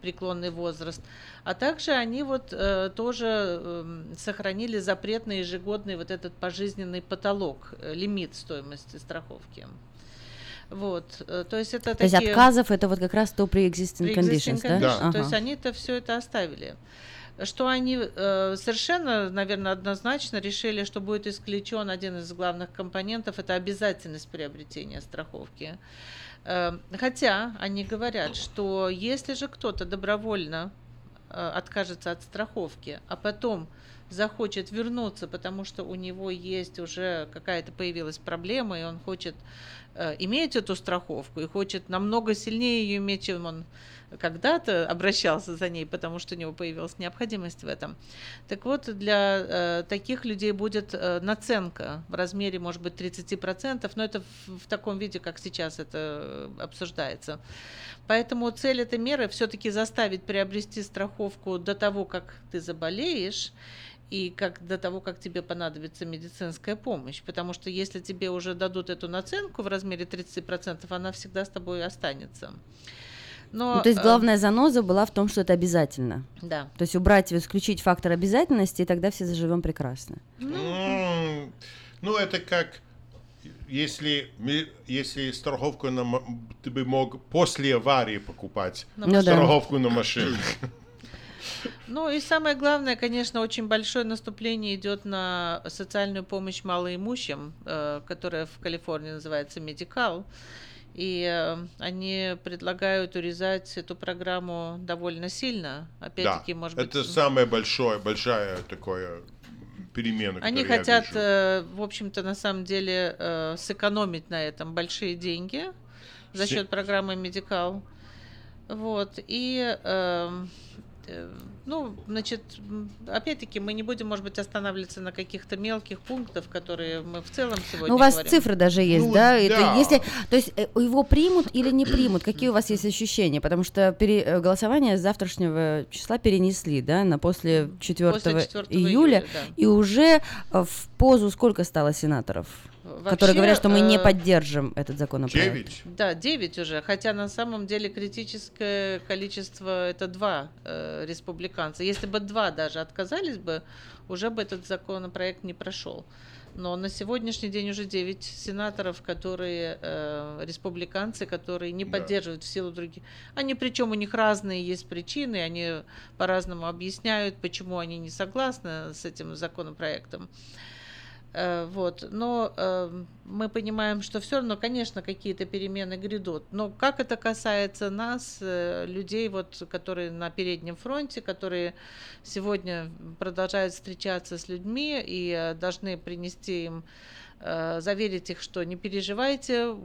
L: преклонный возраст. А также они вот э, тоже э, сохранили запрет на ежегодный вот этот пожизненный потолок, э, лимит стоимости страховки. Вот, э, то есть это
J: То есть
L: такие...
J: отказов это вот как раз то pre-existing
L: Pre-existing
J: conditions, да?
L: conditions.
J: Ага.
L: То есть они-то все это оставили. Что они э, совершенно, наверное, однозначно решили, что будет исключен один из главных компонентов, это обязательность приобретения страховки. Э, хотя они говорят, что если же кто-то добровольно э, откажется от страховки, а потом захочет вернуться, потому что у него есть уже какая-то появилась проблема, и он хочет э, иметь эту страховку, и хочет намного сильнее ее иметь, чем он когда-то обращался за ней, потому что у него появилась необходимость в этом. Так вот, для э, таких людей будет э, наценка в размере, может быть, 30%, но это в, в таком виде, как сейчас это обсуждается. Поэтому цель этой меры все-таки заставить приобрести страховку до того, как ты заболеешь, и как до того, как тебе понадобится медицинская помощь. Потому что если тебе уже дадут эту наценку в размере 30%, она всегда с тобой останется. Но,
J: Ну, то есть
L: э,
J: главная заноза была в том, что это обязательно.
L: Да.
J: То есть убрать, исключить фактор обязательности, и тогда все заживем прекрасно.
K: М, Ну, это как если, если страховку на, ты бы мог после аварии покупать
L: Ну да.
K: страховку на машину. *clears throat*
L: Ну и самое главное, конечно, очень большое наступление идет на социальную помощь малоимущим, э, которая в Калифорнии называется Медикал. И э, они предлагают урезать эту программу довольно сильно. Опять-таки,
K: да,
L: может быть,
K: это самая большая, большая такое перемена,
L: Они хотят, э, в общем-то, на самом деле, э, сэкономить на этом большие деньги за счет программы Медикал. Вот. И, эм, э, ну, значит, опять-таки, мы не будем, может быть, останавливаться на каких-то мелких пунктах, которые мы в целом сегодня
J: Ну, у вас
L: говорим.
J: цифры даже есть,
L: Ну,
J: да? Это
L: да.
J: если, то есть э, его примут или не примут? Какие у вас есть ощущения? Потому что пере- э, голосование с завтрашнего числа перенесли, да, на после 4,
L: После 4
J: июля,
L: июля, да.
J: и уже э, в позу сколько стало сенаторов,
L: Вообще,
J: которые говорят, что мы не
L: э,
J: поддержим этот законопроект?
K: Девять.
L: Да, 9 уже, хотя на самом деле критическое количество это два э, республиканца. Если бы два даже отказались бы, уже бы этот законопроект не прошел. Но на сегодняшний день уже 9 сенаторов, которые э, республиканцы, которые не
K: Да.
L: поддерживают в силу других. Они причем у них разные есть причины, они по-разному объясняют, почему они не согласны с этим законопроектом. Э, Вот. Но э, мы понимаем, что все равно, конечно, какие-то перемены грядут. Но как это касается нас, э, людей, вот, которые на переднем фронте, которые сегодня продолжают встречаться с людьми и э, должны принести им э, заверить их, что не переживайте,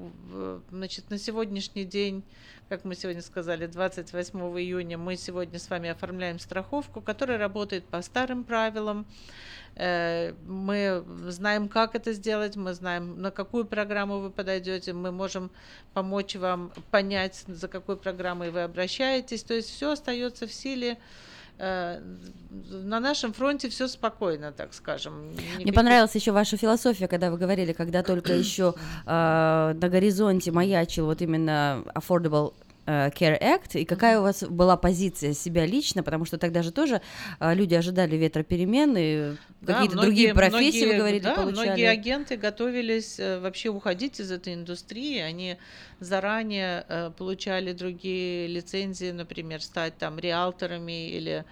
L: значит, на сегодняшний день, как мы сегодня сказали, 28 июня мы сегодня с вами оформляем страховку, которая работает по старым правилам. Э, Мы знаем, как это сделать, мы знаем, на какую программу вы подойдете, мы можем помочь вам понять, за какой программой вы обращаетесь. То есть все остается в силе. Э, На нашем фронте все спокойно, так скажем.
J: Мне
L: Никаких-
J: понравилась еще ваша философия, когда вы говорили, когда только *clears throat* еще э, на горизонте маячил вот именно Affordable Care Act, и какая у вас была позиция себя лично, потому что тогда же тоже э, люди ожидали ветроперемен, и
L: Да,
J: какие-то другие профессии,
L: многие-
J: вы говорили,
L: да,
J: получали.
L: Многие агенты готовились э, вообще уходить из этой индустрии. Они заранее э, получали другие лицензии, например, стать там риэлторами или э,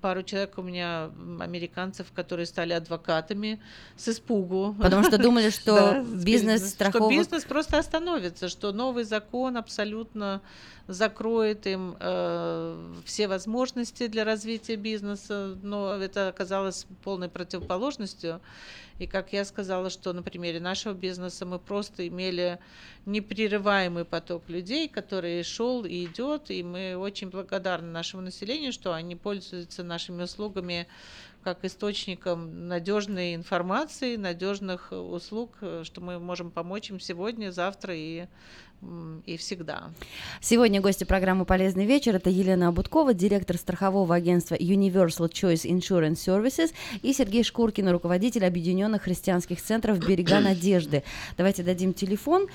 L: пару человек у меня американцев, которые стали адвокатами с испугу.
J: Потому что думали, *laughs* что
L: Да,
J: бизнес
L: Что
J: страховок-
L: бизнес просто остановится, что новый закон абсолютно закроет им э, все возможности для развития бизнеса, но это оказалось полной противоположностью. И как я сказала, что на примере нашего бизнеса мы просто имели непрерываемый поток людей, который шел и идет, и мы очень благодарны нашему населению, что они пользуются нашими услугами как источником надежной информации, надежных услуг, что мы можем помочь им сегодня, завтра и и всегда.
J: Сегодня гости программы «Полезный вечер» — это Елена Абуткова, директор страхового агентства Universal Choice Insurance Services, и Сергей Шкуркин, руководитель Объединенных христианских центров «Берега *clears throat* надежды». Давайте дадим телефон,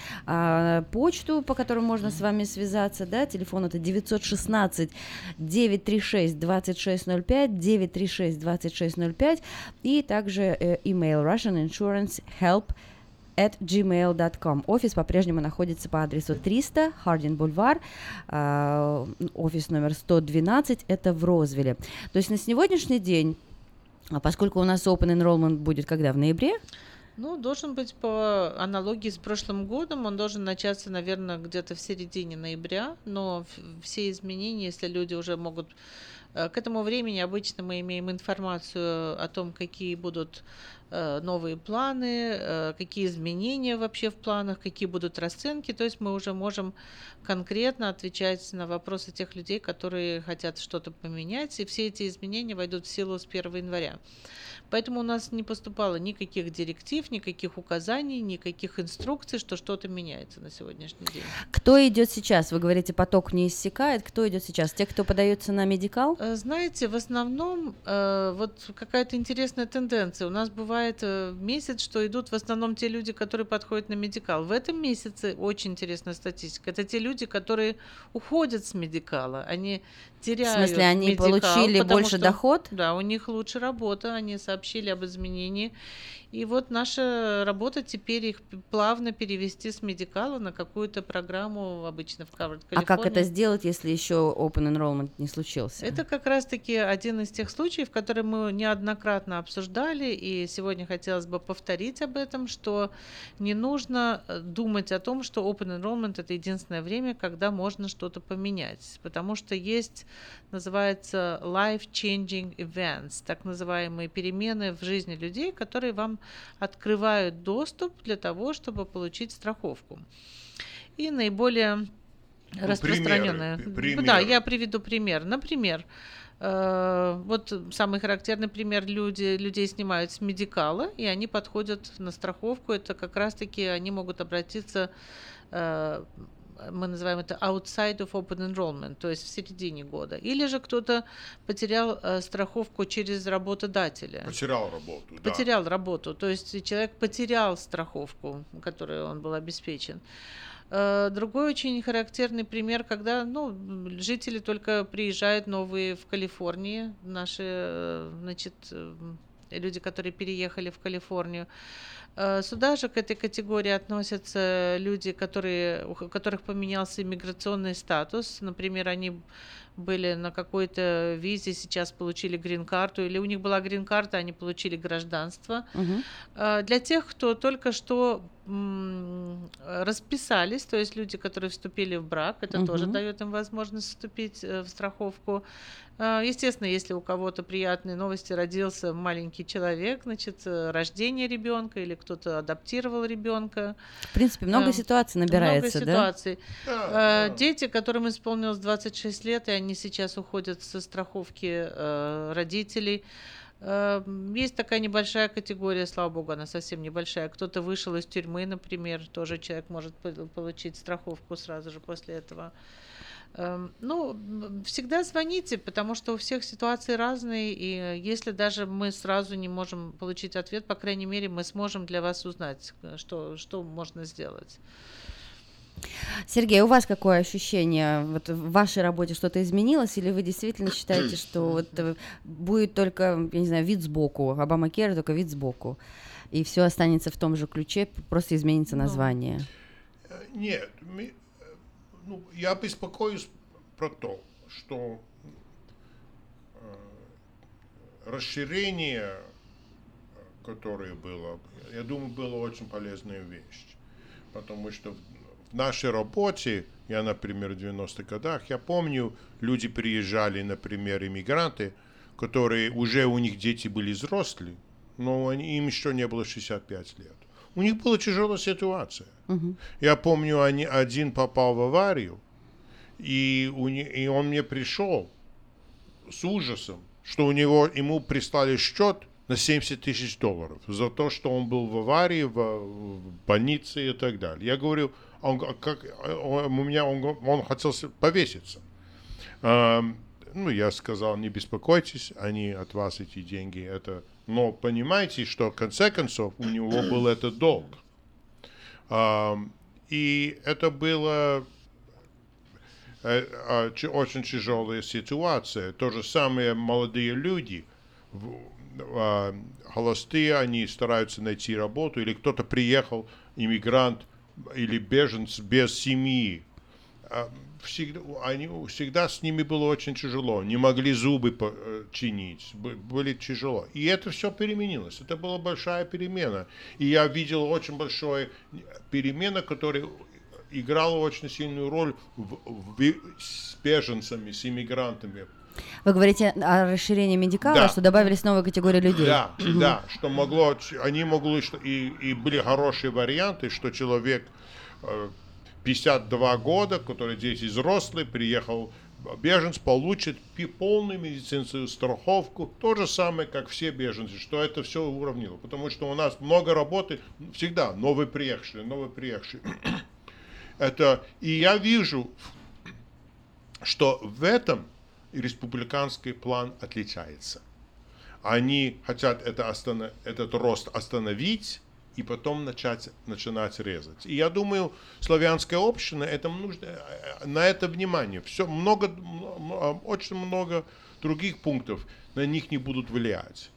J: а, почту, по которой можно с вами связаться, да, телефон это 916 936 2605, 936 2605, и также э, email Russian Insurance Help at gmail.com. Офис по-прежнему находится по адресу 300 Хардин Бульвар, а, офис номер 112, это в Розвилле. То есть на сегодняшний день, а поскольку у нас Open Enrollment будет когда, в ноябре?
L: Ну, должен быть по аналогии с прошлым годом, он должен начаться, наверное, где-то в середине ноября, но все изменения, если люди уже могут... э, К этому времени обычно мы имеем информацию о том, какие будут новые планы, э, какие изменения вообще в планах, какие будут расценки. То есть мы уже можем конкретно отвечать на вопросы тех людей, которые хотят что-то поменять, и все эти изменения войдут в силу с 1 января. Поэтому у нас не поступало никаких директив, никаких указаний, никаких инструкций, что что-то меняется на сегодняшний день.
J: Кто идет сейчас? Вы говорите, поток не иссякает. Кто идет сейчас? Те, кто подается на медикал?
L: Э, Знаете, в основном э, вот какая-то интересная тенденция. У нас бывает э, месяц, что идут в основном те люди, которые подходят на медикал. В этом месяце очень интересная статистика. Это те люди, которые уходят с медикала. Они теряют
J: смысле, они
L: медикал,
J: получили больше
L: что,
J: доход?
L: Да, у них лучше работа, они сообщили об изменении. И вот наша работа теперь их плавно перевести с медикала на какую-то программу обычно в Covered
J: А как это сделать, если еще Open Enrollment не случился?
L: Это как раз-таки один из тех случаев, который мы неоднократно обсуждали, и сегодня хотелось бы повторить об этом, что не нужно э, думать о том, что Open Enrollment – это единственное время, когда можно что-то поменять, потому что есть, называется, life-changing events, так называемые перемены в жизни людей, которые вам открывают доступ для того, чтобы получить страховку. И наиболее
K: Ну,
L: распространенная.
K: примеры,
L: Да, я приведу пример. Например, э, вот самый характерный пример люди, людей снимают с медикала, и они подходят на страховку. Это как раз-таки они могут обратиться, э, мы называем это outside of open enrollment, то есть в середине года. Или же кто-то потерял э, страховку через работодателя.
K: Потерял работу, да.
L: Потерял работу, то есть человек потерял страховку, которой он был обеспечен. Э, Другой очень характерный пример, когда ну, жители только приезжают новые в Калифорнии, наши э, значит, люди, которые переехали в Калифорнию. Э, Сюда же к этой категории относятся люди, которые, у которых поменялся иммиграционный статус. Например, они были на какой-то визе, сейчас получили грин-карту, или у них была грин-карта, они получили гражданство. А, Для тех, кто только что расписались, то есть люди, которые вступили в брак, это тоже
J: Мгм.
L: дает им возможность вступить э, в страховку. Естественно, если у кого-то приятные новости, родился маленький человек, значит, рождение ребенка или кто-то адаптировал ребенка.
J: В принципе, много
L: Эм,
J: ситуаций набирается,
L: много
J: да?
L: ситуаций. Э, Дети, которым исполнилось 26 лет, и они сейчас уходят со страховки э, родителей. Э, Есть такая небольшая категория, слава богу, она совсем небольшая. Кто-то вышел из тюрьмы, например, тоже человек может пол- получить страховку сразу же после этого. Эм, Ну, всегда звоните, потому что у всех ситуации разные, и э, если даже мы сразу не можем получить ответ, по крайней мере, мы сможем для вас узнать, э, что, что можно сделать.
J: Сергей, у вас какое ощущение? Вот в вашей работе что-то изменилось, или вы действительно считаете, *clears throat* что вот э, будет только, я не знаю, вид сбоку, Обама Кер только вид сбоку, и все останется в том же ключе, просто изменится
K: Ну,
J: название?
K: Нет, ну, я беспокоюсь про то, что э, расширение, которое было, я думаю, было очень полезная вещь. Потому что в нашей работе, я, например, в 90-х годах, я помню, люди приезжали, например, иммигранты, которые уже у них дети были взрослые, но они, им еще не было 65 лет. У них была тяжелая ситуация.
J: Мгм.
K: Я помню, они, один попал в аварию, и, у и он мне пришел с ужасом, что у него, ему прислали счет на 70 тысяч долларов за то, что он был в аварии, в, в больнице и так далее. Я говорю, он, г- как, он- у меня он, он хотел повеситься. Ам, ну, я сказал, не беспокойтесь, они от вас эти деньги, это... Но понимаете, что в конце концов у него *clears throat* был этот долг. И это было э, очень тяжелая ситуация. То же самое молодые люди, а, холостые, они стараются найти работу, или кто-то приехал, иммигрант или беженец без семьи. А, Всегда, они, всегда с ними было очень тяжело, не могли зубы э, чинить, были тяжело. И это все переменилось, это была большая перемена. И я видел очень большую перемена, которая играла очень сильную роль в, в- с беженцами, с иммигрантами.
J: Вы говорите о расширении медикала,
K: Да.
J: что добавились новые категории людей.
K: Да, да, что могло, они могли, что- и, и были хорошие варианты, что человек э, 52 года, который дети взрослый, приехал беженец, получит полную медицинскую страховку, то же самое, как все беженцы, что это все уравнило. Потому что у нас много работы, всегда новые приехавшие, новые приехавшие. *coughs* Это, и я вижу, что в этом республиканский план отличается. Они хотят это остана- этот рост остановить и потом начать, начинать резать. И я думаю, славянская община, это нужно, э, на это внимание. Все, много, м- очень много других пунктов на них не будут влиять.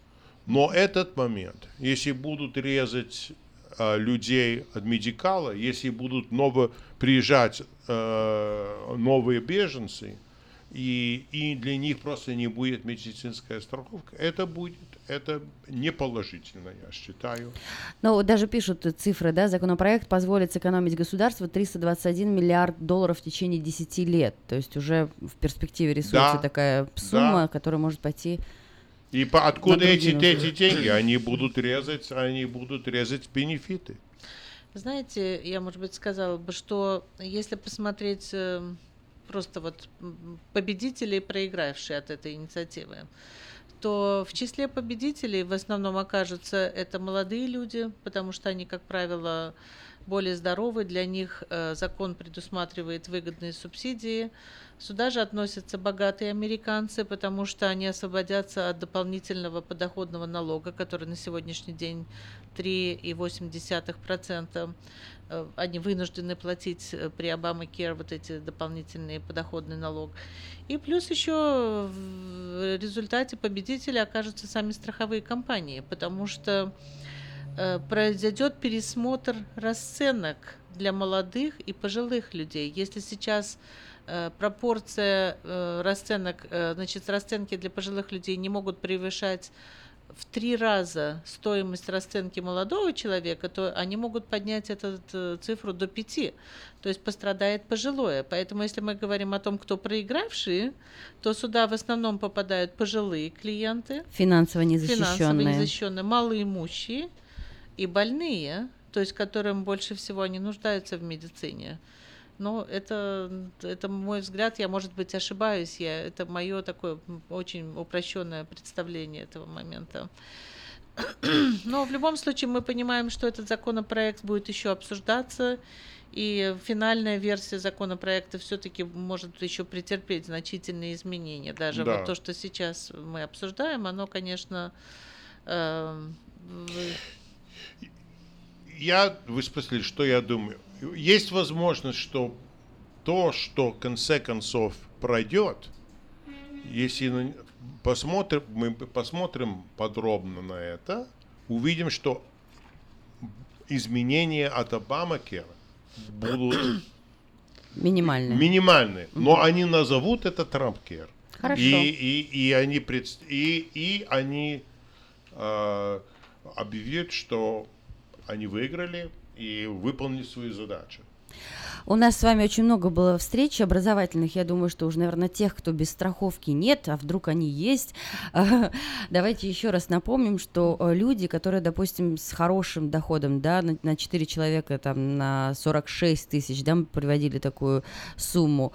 K: Но этот момент, если будут резать э, людей от медикала, если будут ново приезжать э, новые беженцы, и, и для них просто не будет медицинская страховка, это будет, это неположительно, я считаю.
J: Вот даже пишут цифры, да, законопроект позволит сэкономить государству 321 миллиард долларов в течение 10 лет. То есть уже в перспективе рисуется
K: Да,
J: такая сумма,
K: да.
J: которая может пойти...
K: И по, откуда эти, эти деньги? Они будут резать, они будут резать бенефиты.
L: Знаете, я, может быть, сказала бы, что если посмотреть э, просто вот победители и проигравшие от этой инициативы, то в числе победителей в основном окажутся это молодые люди, потому что они, как правило, более здоровы, для них э, закон предусматривает выгодные субсидии. Сюда же относятся богатые американцы, потому что они освободятся от дополнительного подоходного налога, который на сегодняшний день 3,8%. Э, Они вынуждены платить э, при Обама Кер вот эти дополнительные подоходный налог. И плюс еще в результате победителя окажутся сами страховые компании, потому что э, произойдет пересмотр расценок для молодых и пожилых людей. Если сейчас пропорция расценок, значит, расценки для пожилых людей не могут превышать в три раза стоимость расценки молодого человека, то они могут поднять эту э, цифру до пяти. То есть пострадает пожилое. Поэтому если мы говорим о том, кто проигравшие, то сюда в основном попадают пожилые клиенты,
J: Финансово
L: финансово
J: незащищенные.
L: незащищенные, малоимущие и больные, то есть которым больше всего они нуждаются в медицине. Но это, это мой взгляд, я, может быть, ошибаюсь, я, это мое такое очень упрощенное представление этого момента. *clears throat* Но в любом случае мы понимаем, что этот законопроект будет еще обсуждаться, и финальная версия законопроекта все-таки может еще претерпеть значительные изменения. Даже
K: Да.
L: вот то, что сейчас мы обсуждаем, оно, конечно, в-
K: Я, вы спросили, что я думаю. Есть возможность, что то, что в конце концов пройдет, если посмотрим, мы посмотрим подробно на это, увидим, что изменения от Обамакера будут *coughs*
J: Минимальные.
K: минимальные, но они назовут это Трампкер.
J: Хорошо.
K: И, и, и они, предс- и, и они э, объявят, что они выиграли и выполнили свою задачу.
J: У нас с вами очень много было встреч образовательных. Я думаю, что уже, наверное, тех, кто без страховки нет, а вдруг они есть. *laughs* Давайте еще раз напомним, что э, люди, которые, допустим, с хорошим доходом, да, на, на 4 человека, там, на 46 тысяч, да, мы приводили такую сумму,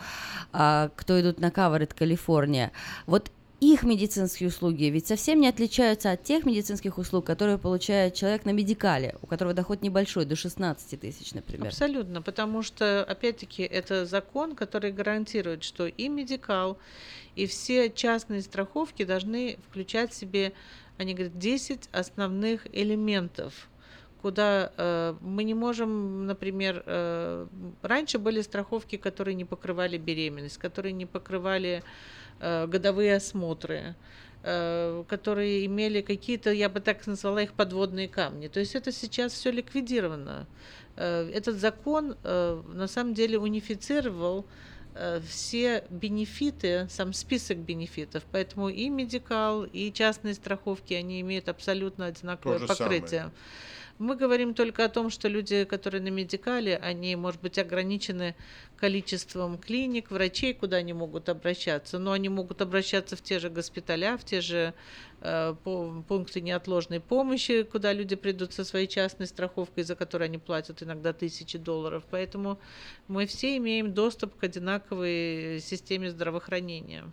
J: а, кто идут на Covered Калифорния, вот их медицинские услуги ведь совсем не отличаются от тех медицинских услуг, которые получает человек на медикале, у которого доход небольшой, до 16 тысяч, например.
L: Абсолютно, потому что, опять-таки, это закон, который гарантирует, что и медикал, и все частные страховки должны включать в себе, они говорят, 10 основных элементов куда э, мы не можем, например, э, раньше были страховки, которые не покрывали беременность, которые не покрывали годовые осмотры, э, которые имели какие-то, я бы так назвала их подводные камни. То есть это сейчас все ликвидировано. Э, этот закон э, на самом деле унифицировал э, все бенефиты, сам список бенефитов. Поэтому и медикал, и частные страховки, они имеют абсолютно одинаковое покрытие.
K: самое.
L: Мы говорим только о том, что люди, которые на медикале, они, может быть, ограничены количеством клиник, врачей, куда они могут обращаться, но они могут обращаться в те же госпиталя, в те же пункты неотложной помощи, куда люди придут со своей частной страховкой, за которую они платят иногда тысячи долларов. Поэтому мы все имеем доступ к одинаковой системе здравоохранения.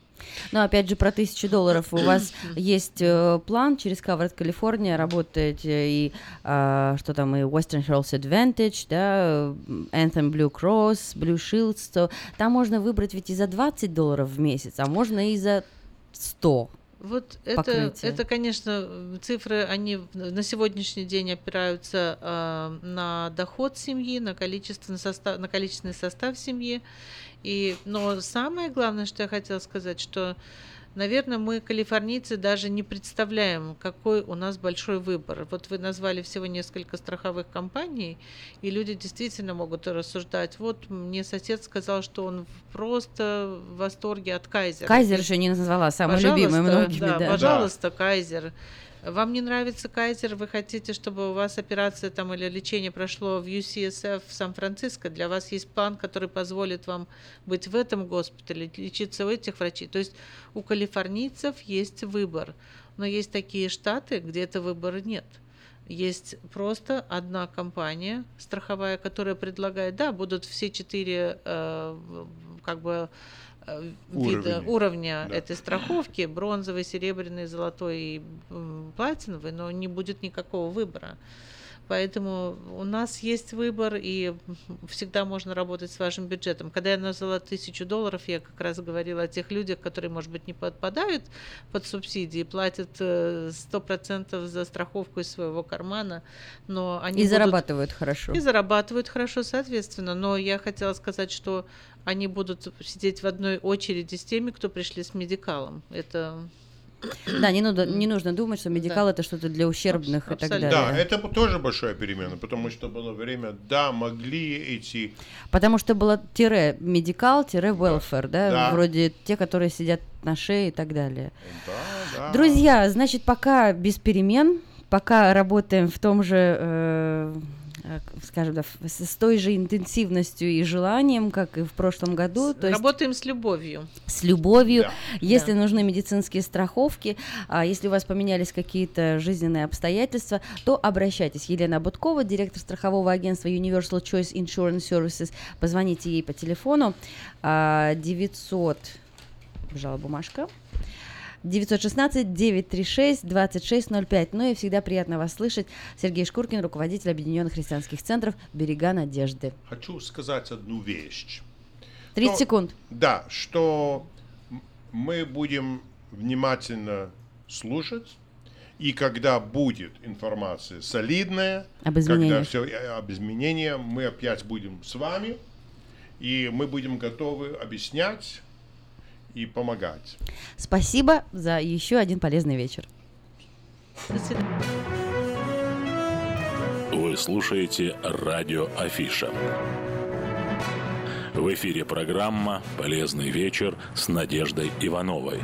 J: Но опять же про тысячу долларов. У вас *coughs* есть э, план через Covered California, работаете и а, что там, и Western Health Advantage, да, Anthem Blue Cross, Blue Shield, то там можно выбрать ведь и за 20 долларов в месяц, а можно и за 100.
L: Вот это,
J: покрытие.
L: это, конечно, цифры, они на сегодняшний день опираются э, на доход семьи, на, количество, на, состав, на количественный состав семьи. И, но самое главное, что я хотела сказать, что, наверное, мы, калифорнийцы, даже не представляем, какой у нас большой выбор. Вот вы назвали всего несколько страховых компаний, и люди действительно могут рассуждать. Вот мне сосед сказал, что он просто в восторге от Кайзера.
J: Кайзер еще не назвала, самый любимый
L: Пожалуйста,
J: многими,
L: да,
J: да.
L: Пожалуйста, Кайзер. Вам не нравится Кайзер, вы хотите, чтобы у вас операция там или лечение прошло в UCSF в Сан-Франциско, для вас есть план, который позволит вам быть в этом госпитале, лечиться у этих врачей. То есть у калифорнийцев есть выбор, но есть такие штаты, где этого выбора нет. Есть просто одна компания страховая, которая предлагает, да, будут все четыре э, как бы вида,
K: Уровни.
L: уровня
K: Да.
L: этой страховки, бронзовый, серебряный, золотой и платиновый, но не будет никакого выбора. Поэтому у нас есть выбор, и всегда можно работать с вашим бюджетом. Когда я назвала тысячу долларов, я как раз говорила о тех людях, которые, может быть, не подпадают под субсидии, платят э, 100% за страховку из своего кармана, но они
J: И
L: будут-
J: зарабатывают хорошо.
L: И зарабатывают хорошо, соответственно. Но я хотела сказать, что они будут сидеть в одной очереди с теми, кто пришли с медикалом. Это *clears throat*
J: Да, не, нужно- не нужно думать, что медикал это что-то для ущербных и так далее.
K: Да, это тоже большая перемена, потому что было время, да, могли эти...
J: Потому что было тире медикал, тире welfare, да,
K: Да.
J: вроде те, которые сидят на шее и так далее.
K: да.
J: Друзья, значит, пока без перемен, пока работаем в том же, э, скажем, да, с, той же интенсивностью и желанием, как и в прошлом году, то есть
L: работаем с любовью.
J: с любовью.
L: Да.
J: Если
L: Да.
J: нужны медицинские страховки, а если у вас поменялись какие-то жизненные обстоятельства, то обращайтесь. Елена Будкова, директор страхового агентства Universal Choice Insurance Services. Позвоните ей по телефону а, 900, бежала бумажка, 916-936-2605. Ну и всегда приятно вас слышать. Сергей Шкуркин, руководитель Объединенных христианских центров «Берега надежды».
K: Хочу сказать одну вещь.
J: 30
K: Ну,
J: секунд.
K: Да, что мы будем внимательно слушать, и когда будет информация солидная,
J: Об
K: когда все об изменениях, мы опять будем с вами, и мы будем готовы объяснять и помогать.
J: Спасибо за еще один полезный вечер.
I: Вы слушаете радио Афиша. В эфире программа «Полезный вечер» с Надеждой Ивановой.